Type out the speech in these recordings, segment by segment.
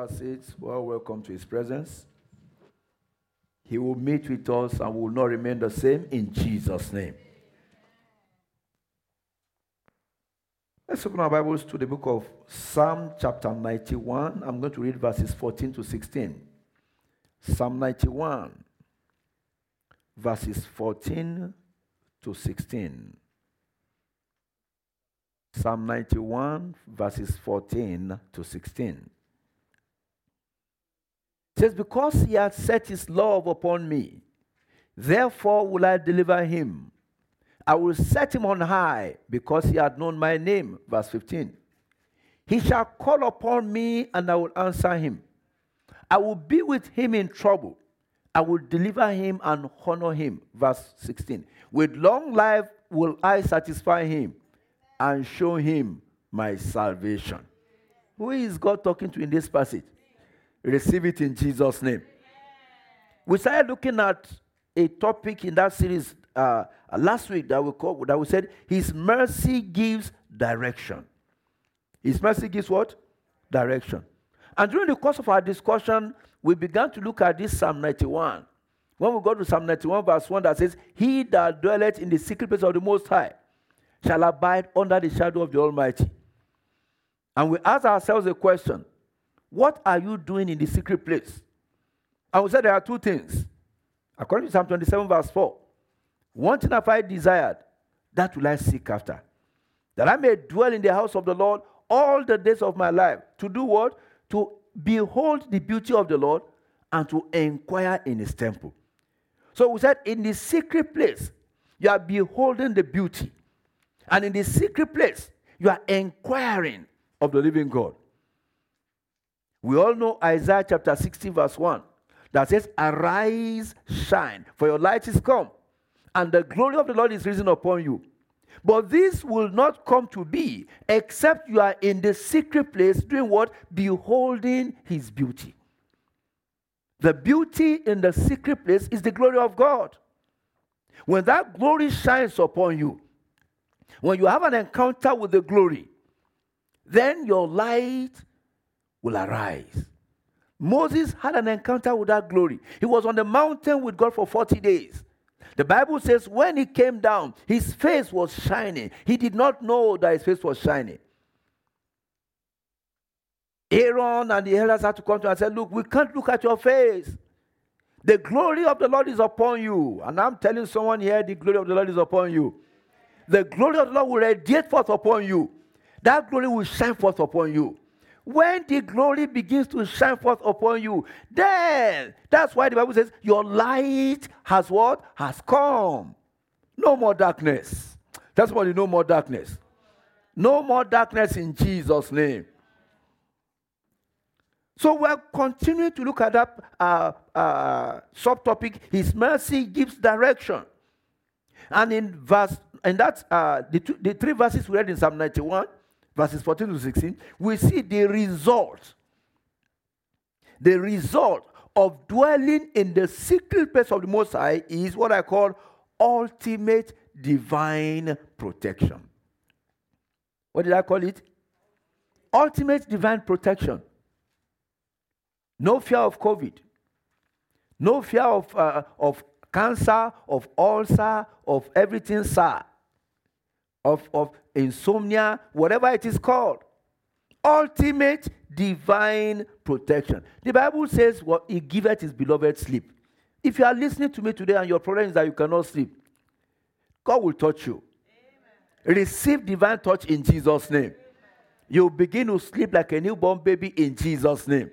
our seats. Well, welcome to His presence. He will meet with us and will not remain the same in Jesus' name. Let's open our Bibles to the book of Psalm chapter 91. I'm going to read verses 14 to 16. Psalm 91, verses 14 to 16. Psalm 91, verses 14 to 16. Says, Because he hath set his love upon me, therefore will I deliver him. I will set him on high because he had known my name. Verse 15. He shall call upon me and I will answer him. I will be with him in trouble. I will deliver him and honor him. Verse 16. With long life will I satisfy him and show him my salvation. Who is God talking to in this passage? Receive it in Jesus' name. We started looking at a topic in that series uh, last week that we, call, that we said, His mercy gives direction. His mercy gives what? Direction. And during the course of our discussion, we began to look at this Psalm 91. When we go to Psalm 91, verse 1, that says, He that dwelleth in the secret place of the Most High shall abide under the shadow of the Almighty. And we ask ourselves a question What are you doing in the secret place? I we say there are two things. According to Psalm 27, verse 4, one thing have I desired, that will I seek after. That I may dwell in the house of the Lord all the days of my life. To do what? To behold the beauty of the Lord and to inquire in his temple. So we said, in the secret place, you are beholding the beauty. And in the secret place, you are inquiring of the living God. We all know Isaiah chapter 60, verse 1, that says, Arise, shine, for your light is come, and the glory of the Lord is risen upon you. But this will not come to be except you are in the secret place doing what? Beholding his beauty. The beauty in the secret place is the glory of God. When that glory shines upon you, when you have an encounter with the glory, then your light will arise. Moses had an encounter with that glory. He was on the mountain with God for 40 days. The Bible says when he came down, his face was shining. He did not know that his face was shining. Aaron and the elders had to come to him and say, Look, we can't look at your face. The glory of the Lord is upon you. And I'm telling someone here, the glory of the Lord is upon you. The glory of the Lord will radiate forth upon you. That glory will shine forth upon you. When the glory begins to shine forth upon you, then that's why the Bible says, Your light has what? Has come. No more darkness. That's why you no more darkness. No more darkness in Jesus' name. So we're continuing to look at that uh, uh, subtopic. His mercy gives direction. And in verse, and that's uh, the, two, the three verses we read in Psalm 91, verses 14 to 16, we see the result. The result of dwelling in the secret place of the Most High is what I call ultimate divine protection. What did I call it? Ultimate divine protection. No fear of COVID. No fear of, uh, of cancer, of ulcer, of everything, sir. Of, of insomnia, whatever it is called. Ultimate divine protection. The Bible says, What well, He giveth His beloved sleep. If you are listening to me today and your problem is that you cannot sleep, God will touch you. Amen. Receive divine touch in Jesus' name. You begin to sleep like a newborn baby in Jesus' name.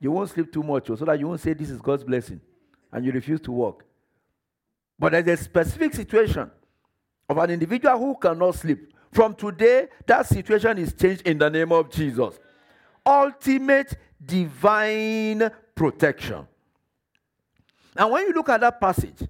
You won't sleep too much oh, so that you won't say this is God's blessing and you refuse to work. But there's a specific situation of an individual who cannot sleep. From today, that situation is changed in the name of Jesus. Ultimate divine protection. And when you look at that passage,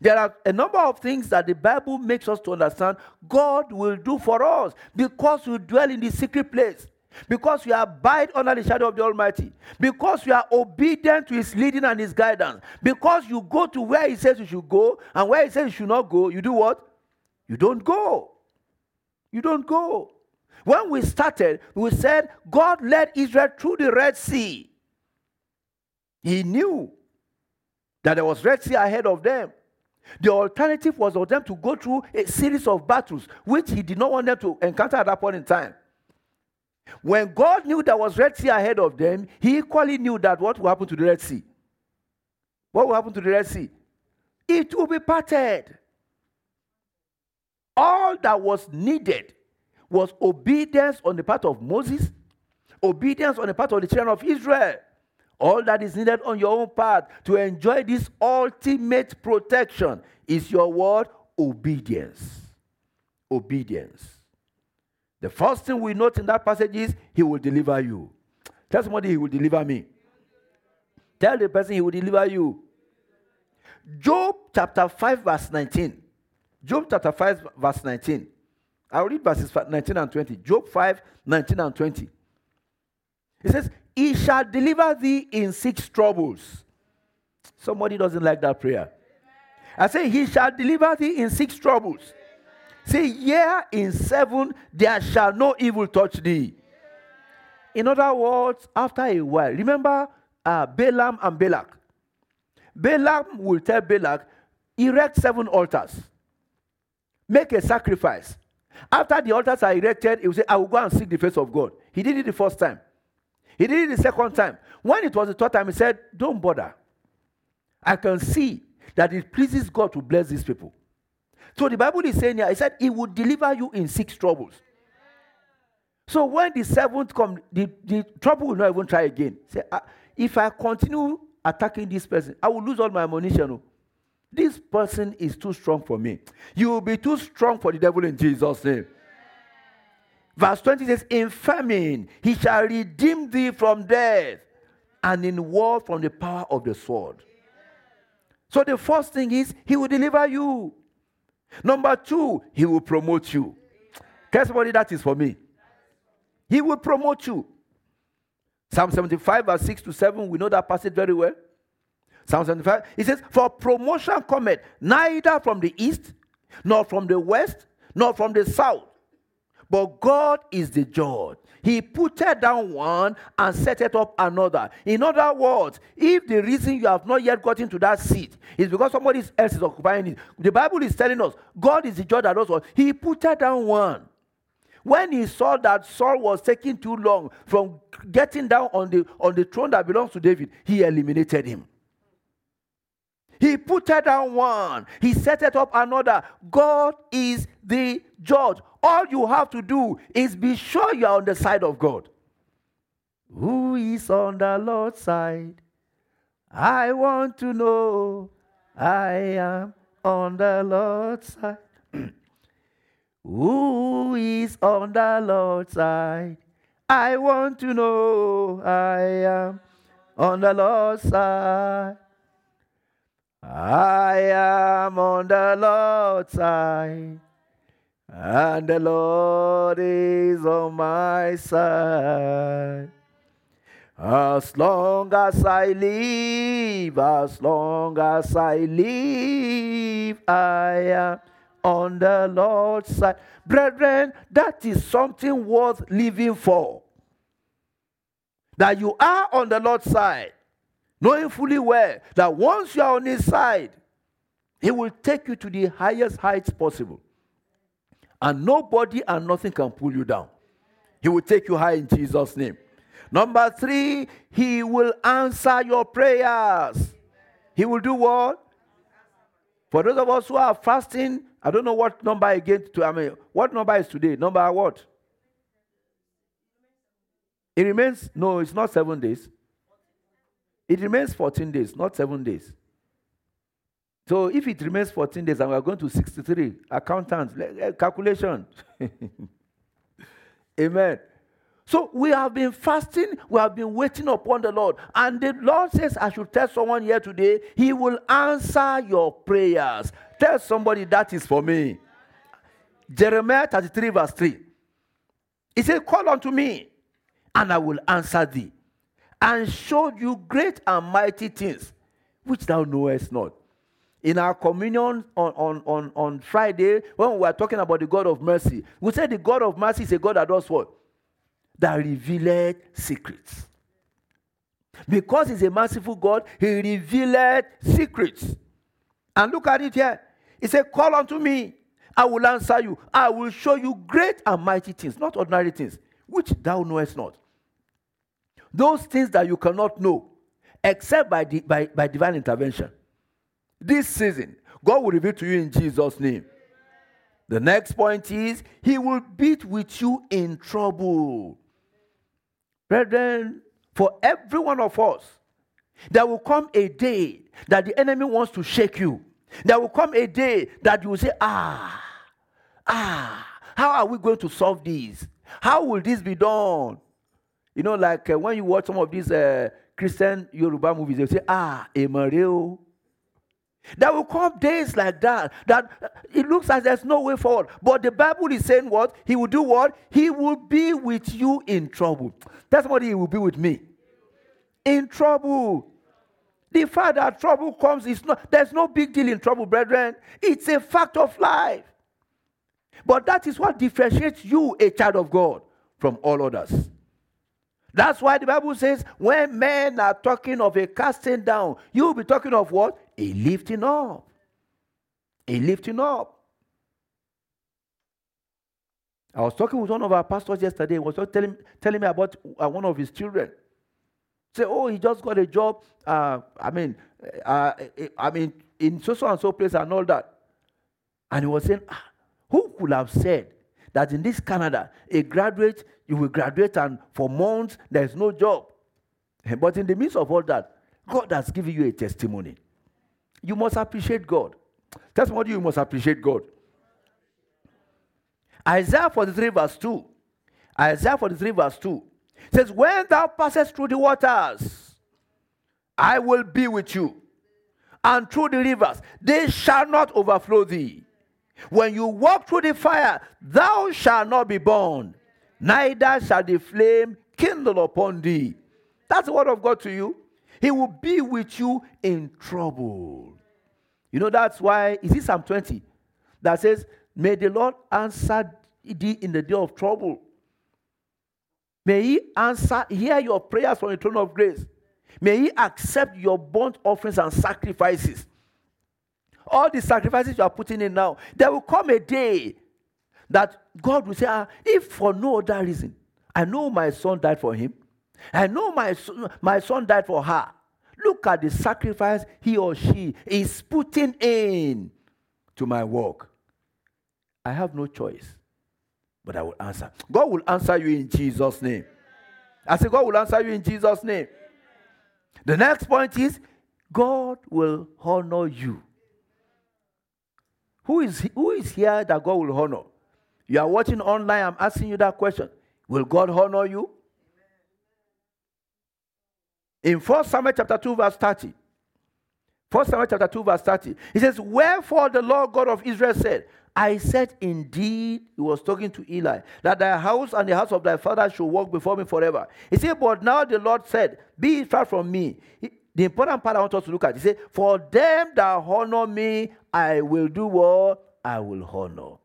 There are a number of things that the Bible makes us to understand God will do for us because we dwell in the secret place, because we abide under the shadow of the Almighty, because we are obedient to His leading and His guidance, because you go to where He says you should go, and where He says you should not go, you do what? You don't go. You don't go. When we started, we said God led Israel through the Red Sea. He knew that there was Red Sea ahead of them. The alternative was for them to go through a series of battles, which he did not want them to encounter at that point in time. When God knew there was Red Sea ahead of them, he equally knew that what will happen to the Red Sea. What will happen to the Red Sea? It will be parted. All that was needed was obedience on the part of Moses, obedience on the part of the children of Israel. All that is needed on your own part to enjoy this ultimate protection is your word obedience. Obedience. The first thing we note in that passage is he will deliver you. Tell somebody he will deliver me. Tell the person he will deliver you. Job chapter 5, verse 19. Job chapter 5, verse 19. I'll read verses 19 and 20. Job 5, 19 and 20. It says, he shall deliver thee in six troubles. Somebody doesn't like that prayer. I say, He shall deliver thee in six troubles. Say, yeah, in seven there shall no evil touch thee. In other words, after a while, remember uh, Balaam and Balak. Balaam will tell Balak, erect seven altars, make a sacrifice. After the altars are erected, he will say, I will go and seek the face of God. He did it the first time. He did it the second time. When it was the third time, he said, Don't bother. I can see that it pleases God to bless these people. So the Bible is saying here, he said, He would deliver you in six troubles. So when the seventh comes, the, the trouble will not even try again. Say, ah, if I continue attacking this person, I will lose all my ammunition. This person is too strong for me. You will be too strong for the devil in Jesus' name. Verse 20 says, In famine he shall redeem thee from death, and in war from the power of the sword. So the first thing is, he will deliver you. Number two, he will promote you. Tell somebody that is for me. He will promote you. Psalm 75, verse 6 to 7, we know that passage very well. Psalm 75, it says, For promotion cometh neither from the east, nor from the west, nor from the south but God is the judge. He put down one and set it up another. In other words, if the reason you have not yet gotten to that seat is because somebody else is occupying it, the Bible is telling us God is the judge that also. He put down one. When he saw that Saul was taking too long from getting down on the, on the throne that belongs to David, he eliminated him. He put down one, he set it up another. God is the judge. All you have to do is be sure you are on the side of God. Who is on the Lord's side? I want to know. I am on the Lord's side. Who is on the Lord's side? I want to know. I am on the Lord's side. I am on the Lord's side, and the Lord is on my side. As long as I live, as long as I live, I am on the Lord's side. Brethren, that is something worth living for. That you are on the Lord's side knowing fully well that once you are on his side, he will take you to the highest heights possible. And nobody and nothing can pull you down. He will take you high in Jesus' name. Number three, he will answer your prayers. He will do what? For those of us who are fasting, I don't know what number again to I mean, what number is today? Number what? It remains, no, it's not seven days. It remains 14 days, not seven days. So if it remains 14 days and we are going to 63, accountants, eh, calculation. Amen. So we have been fasting, we have been waiting upon the Lord. And the Lord says, I should tell someone here today, He will answer your prayers. Tell somebody that is for me. Jeremiah 33, verse 3. He said, Call unto me, and I will answer thee, and show you great and mighty things which thou knowest not. In our communion on, on, on, on Friday, when we were talking about the God of mercy, we said the God of mercy is a God that does what? that revealed secrets. Because he's a merciful God, he revealed secrets. And look at it here. He said, Call unto me, I will answer you. I will show you great and mighty things, not ordinary things, which thou knowest not. Those things that you cannot know, except by, the, by, by divine intervention. This season, God will reveal to you in Jesus' name. The next point is, He will beat with you in trouble. Brethren, for every one of us, there will come a day that the enemy wants to shake you. There will come a day that you will say, Ah, ah, how are we going to solve this? How will this be done? You know, like uh, when you watch some of these uh, Christian Yoruba movies, they say, Ah, Emareo. There will come days like that, that it looks like there's no way forward. But the Bible is saying what? He will do what? He will be with you in trouble. That's what he will be with me. In trouble. The fact that trouble comes is not, there's no big deal in trouble, brethren. It's a fact of life. But that is what differentiates you, a child of God, from all others. That's why the Bible says when men are talking of a casting down, you will be talking of what? A lifting up. A lifting up. I was talking with one of our pastors yesterday. He was telling, telling me about uh, one of his children. Say, oh, he just got a job. Uh, I mean, uh, I mean, in so so and so place and all that. And he was saying, ah, who could have said that in this Canada, a graduate, you will graduate and for months there is no job. Eh, but in the midst of all that, God has given you a testimony. You must appreciate God. Somebody you must appreciate God. Isaiah 43, verse 2. Isaiah 43, verse 2 says, When thou passest through the waters, I will be with you, and through the rivers, they shall not overflow thee. When you walk through the fire, thou shalt not be burned, neither shall the flame kindle upon thee. That's the word of God to you. He will be with you in trouble. You know, that's why, is it Psalm 20 that says, May the Lord answer thee in the day of trouble. May He answer, hear your prayers from the throne of grace. May He accept your burnt offerings and sacrifices. All the sacrifices you are putting in now, there will come a day that God will say, ah, if for no other reason, I know my son died for him. I know my son, my son died for her. Look at the sacrifice he or she is putting in to my work. I have no choice, but I will answer. God will answer you in Jesus' name. I say, God will answer you in Jesus' name. The next point is, God will honor you. Who is, who is here that God will honor? You are watching online, I'm asking you that question. Will God honor you? In 1 Samuel chapter 2, verse 30. 1 Samuel chapter 2, verse 30. He says, Wherefore the Lord God of Israel said, I said indeed, he was talking to Eli, that thy house and the house of thy father should walk before me forever. He said, But now the Lord said, Be far from me. He, the important part I want us to look at, he said, For them that honor me, I will do what? I will honor.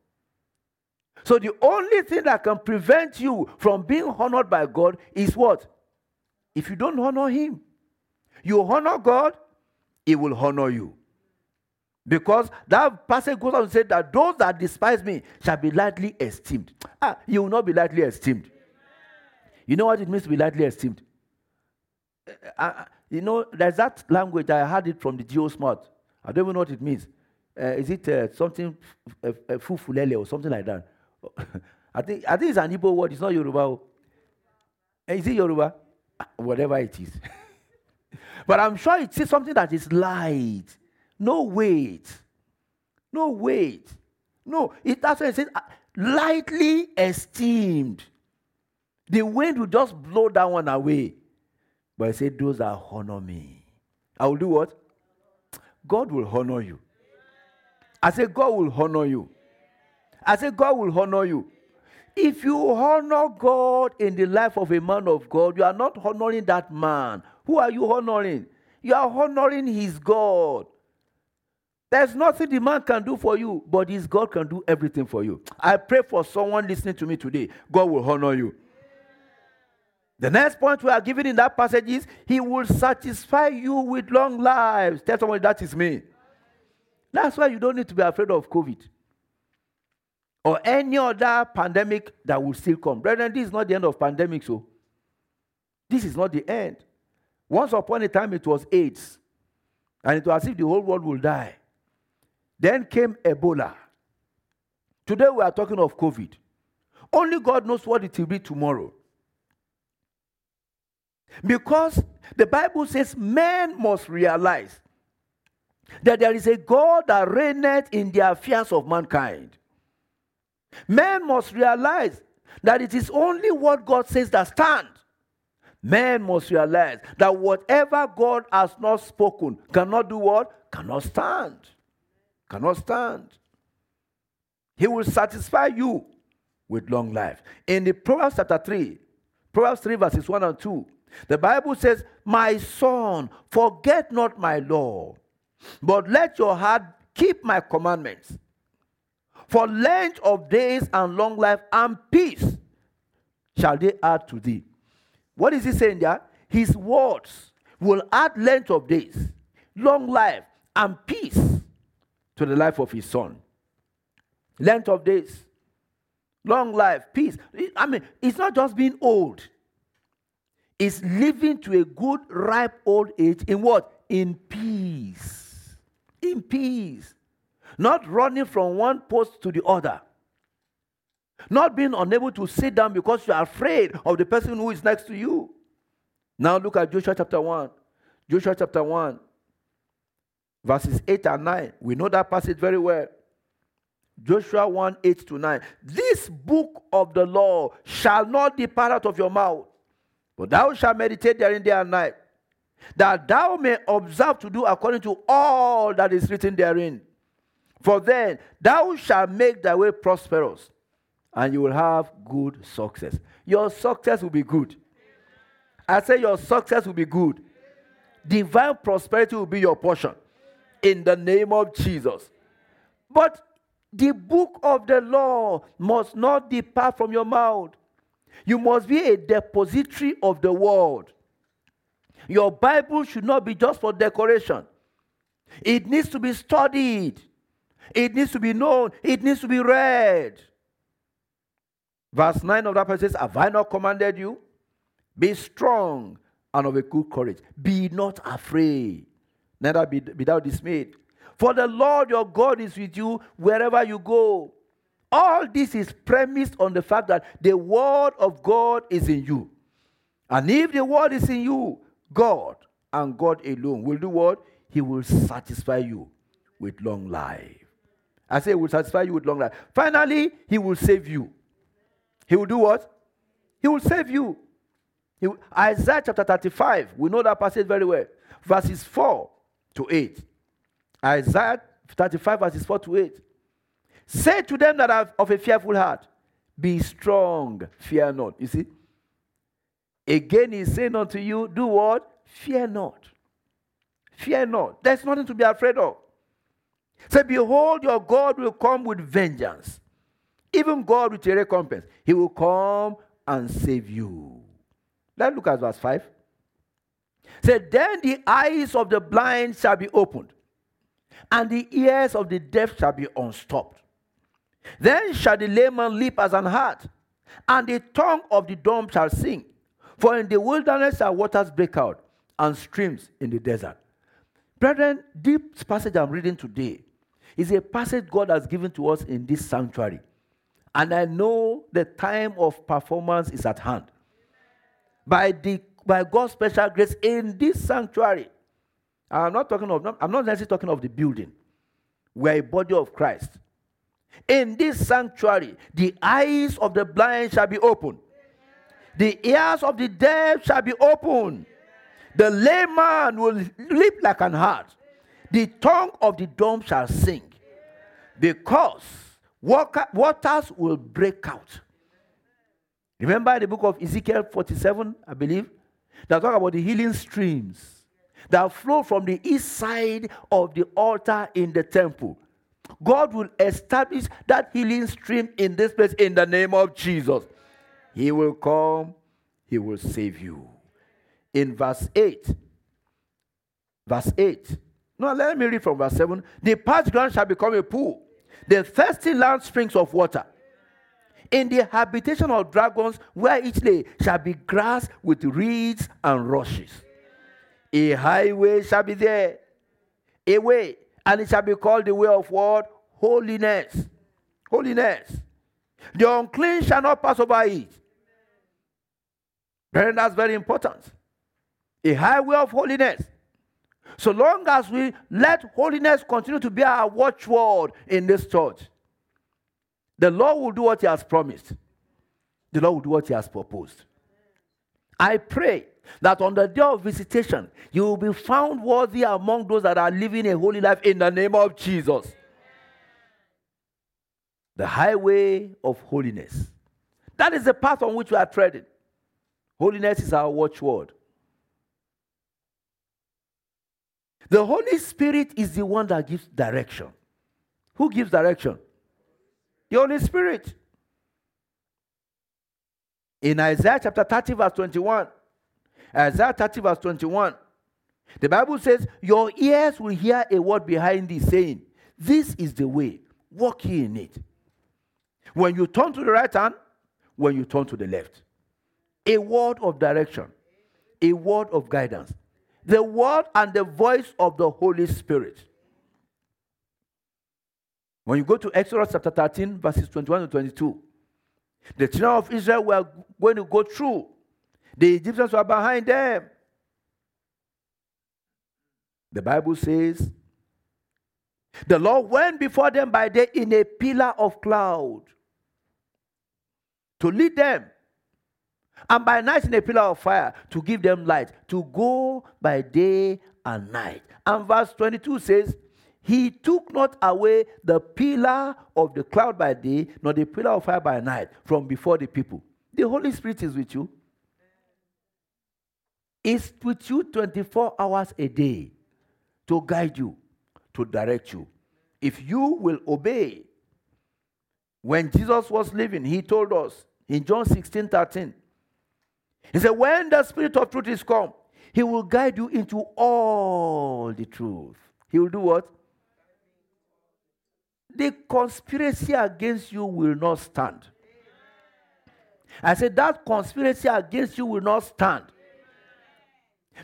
So the only thing that can prevent you from being honored by God is what? If you don't honor Him, you honor God, He will honor you. Because that passage goes on to say that those that despise me shall be lightly esteemed. Ah, you will not be lightly esteemed. You know what it means to be lightly esteemed? Uh, you know, there's that language, I heard it from the Geosmart. I don't even know what it means. Uh, is it uh, something, uh, fufulele or something like that? I think, I think it's an Igbo word, it's not Yoruba. Is it Yoruba? whatever it is. but I'm sure it's something that is light, no weight, no weight. No, it that's why it says uh, lightly esteemed. The wind will just blow that one away. But I say, Those that honor me. I will do what? God will honor you. I said, God will honor you. I said, God will honor you. If you honor God in the life of a man of God, you are not honoring that man. Who are you honoring? You are honoring his God. There's nothing the man can do for you, but his God can do everything for you. I pray for someone listening to me today. God will honor you. The next point we are given in that passage is He will satisfy you with long lives. Tell someone that is me. That's why you don't need to be afraid of COVID or any other pandemic that will still come. Brethren, this is not the end of pandemic, so oh. this is not the end. Once upon a time, it was AIDS, and it was as if the whole world will die. Then came Ebola. Today, we are talking of COVID. Only God knows what it will be tomorrow. Because the Bible says men must realize that there is a God that reigneth in the affairs of mankind. Men must realize that it is only what God says that stands. Men must realize that whatever God has not spoken cannot do what? Cannot stand. Cannot stand. He will satisfy you with long life. In the Proverbs chapter 3, Proverbs 3, verses 1 and 2, the Bible says, My son, forget not my law, but let your heart keep my commandments. For length of days and long life and peace shall they add to thee. What is he saying there? His words will add length of days, long life, and peace to the life of his son. Length of days, long life, peace. I mean, it's not just being old, it's living to a good, ripe old age in what? In peace. In peace. Not running from one post to the other. Not being unable to sit down because you are afraid of the person who is next to you. Now look at Joshua chapter 1. Joshua chapter 1, verses 8 and 9. We know that passage very well. Joshua 1 8 to 9. This book of the law shall not depart out of your mouth, but thou shalt meditate therein day and night, that thou may observe to do according to all that is written therein. For then thou shalt make thy way prosperous, and you will have good success. Your success will be good. I say your success will be good. Divine prosperity will be your portion in the name of Jesus. But the book of the law must not depart from your mouth. You must be a depository of the word. Your Bible should not be just for decoration, it needs to be studied. It needs to be known. It needs to be read. Verse 9 of that passage says, Have I not commanded you? Be strong and of a good courage. Be not afraid, neither be, be thou dismayed. For the Lord your God is with you wherever you go. All this is premised on the fact that the word of God is in you. And if the word is in you, God and God alone will do what? He will satisfy you with long life. I say, He will satisfy you with long life. Finally, He will save you. He will do what? He will save you. Will, Isaiah chapter 35, we know that passage very well. Verses 4 to 8. Isaiah 35, verses 4 to 8. Say to them that are of a fearful heart, Be strong, fear not. You see? Again, he's saying unto you, Do what? Fear not. Fear not. There's nothing to be afraid of. Say, Behold, your God will come with vengeance. Even God with a recompense. He will come and save you. Let's look at verse 5. Say, Then the eyes of the blind shall be opened, and the ears of the deaf shall be unstopped. Then shall the layman leap as an hart, and the tongue of the dumb shall sing. For in the wilderness shall waters break out, and streams in the desert. Brethren, this passage I'm reading today is a passage God has given to us in this sanctuary. And I know the time of performance is at hand. By, the, by God's special grace in this sanctuary, I'm not talking of, I'm not necessarily talking of the building. We're a body of Christ. In this sanctuary, the eyes of the blind shall be opened. The ears of the deaf shall be opened. The lame man will leap like an hart. The tongue of the dumb shall sing. Because waters will break out. Remember the book of Ezekiel 47, I believe? That talk about the healing streams that flow from the east side of the altar in the temple. God will establish that healing stream in this place in the name of Jesus. He will come, He will save you. In verse 8, verse 8. No, let me read from verse 7. The parched ground shall become a pool, the thirsty land springs of water. In the habitation of dragons, where each lay shall be grass with reeds and rushes. A highway shall be there, a way, and it shall be called the way of what? Holiness. Holiness. The unclean shall not pass over it. That's very important. A highway of holiness. So long as we let holiness continue to be our watchword in this church, the Lord will do what He has promised. The Lord will do what He has proposed. I pray that on the day of visitation, you will be found worthy among those that are living a holy life in the name of Jesus. The highway of holiness. That is the path on which we are treading. Holiness is our watchword. The Holy Spirit is the one that gives direction. Who gives direction? The Holy Spirit. In Isaiah chapter 30, verse 21, Isaiah 30, verse 21. The Bible says, Your ears will hear a word behind thee saying, This is the way, walk ye in it. When you turn to the right hand, when you turn to the left. A word of direction, a word of guidance, the word and the voice of the Holy Spirit. When you go to Exodus chapter 13, verses 21 to 22, the children of Israel were going to go through the Egyptians were behind them. The Bible says, the Lord went before them by day in a pillar of cloud to lead them, and by night in a pillar of fire to give them light, to go by day and night. And verse 22 says, He took not away the pillar of the cloud by day, nor the pillar of fire by night from before the people. The Holy Spirit is with you is with you 24 hours a day to guide you, to direct you. If you will obey, when Jesus was living, he told us in John 16 13, he said, When the Spirit of truth is come, he will guide you into all the truth. He will do what? The conspiracy against you will not stand. I said, That conspiracy against you will not stand.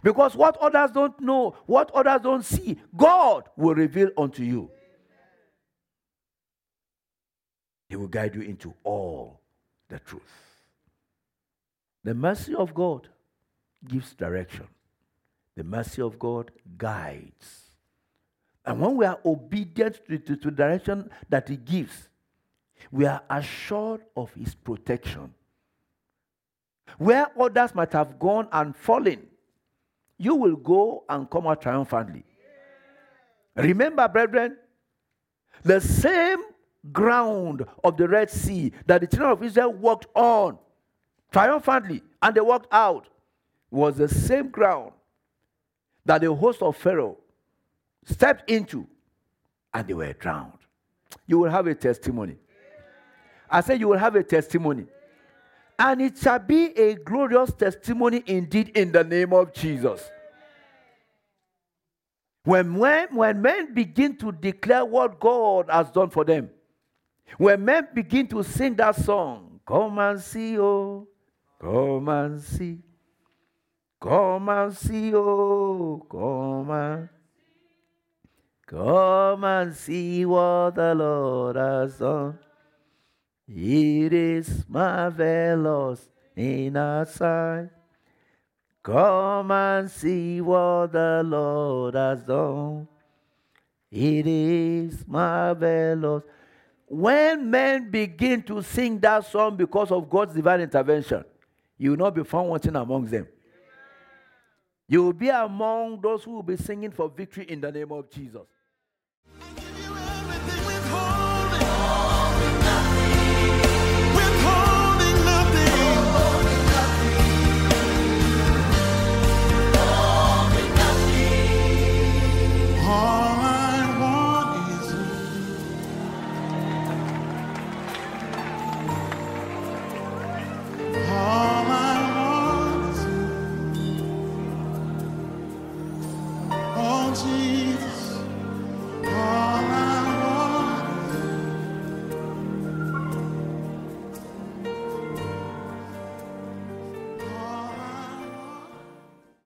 Because what others don't know, what others don't see, God will reveal unto you. He will guide you into all the truth. The mercy of God gives direction, the mercy of God guides. And when we are obedient to, to direction that He gives, we are assured of His protection. Where others might have gone and fallen, you will go and come out triumphantly. Remember, brethren, the same ground of the Red Sea that the children of Israel walked on triumphantly and they walked out was the same ground that the host of Pharaoh stepped into and they were drowned. You will have a testimony. I said, You will have a testimony. And it shall be a glorious testimony indeed in the name of Jesus. When, when, when men begin to declare what God has done for them, when men begin to sing that song, come and see, oh, come and see, come and see, oh, come and Come and see what the Lord has done. It is marvelous in our sight. Come and see what the Lord has done. It is marvelous. When men begin to sing that song because of God's divine intervention, you will not be found wanting amongst them. You will be among those who will be singing for victory in the name of Jesus.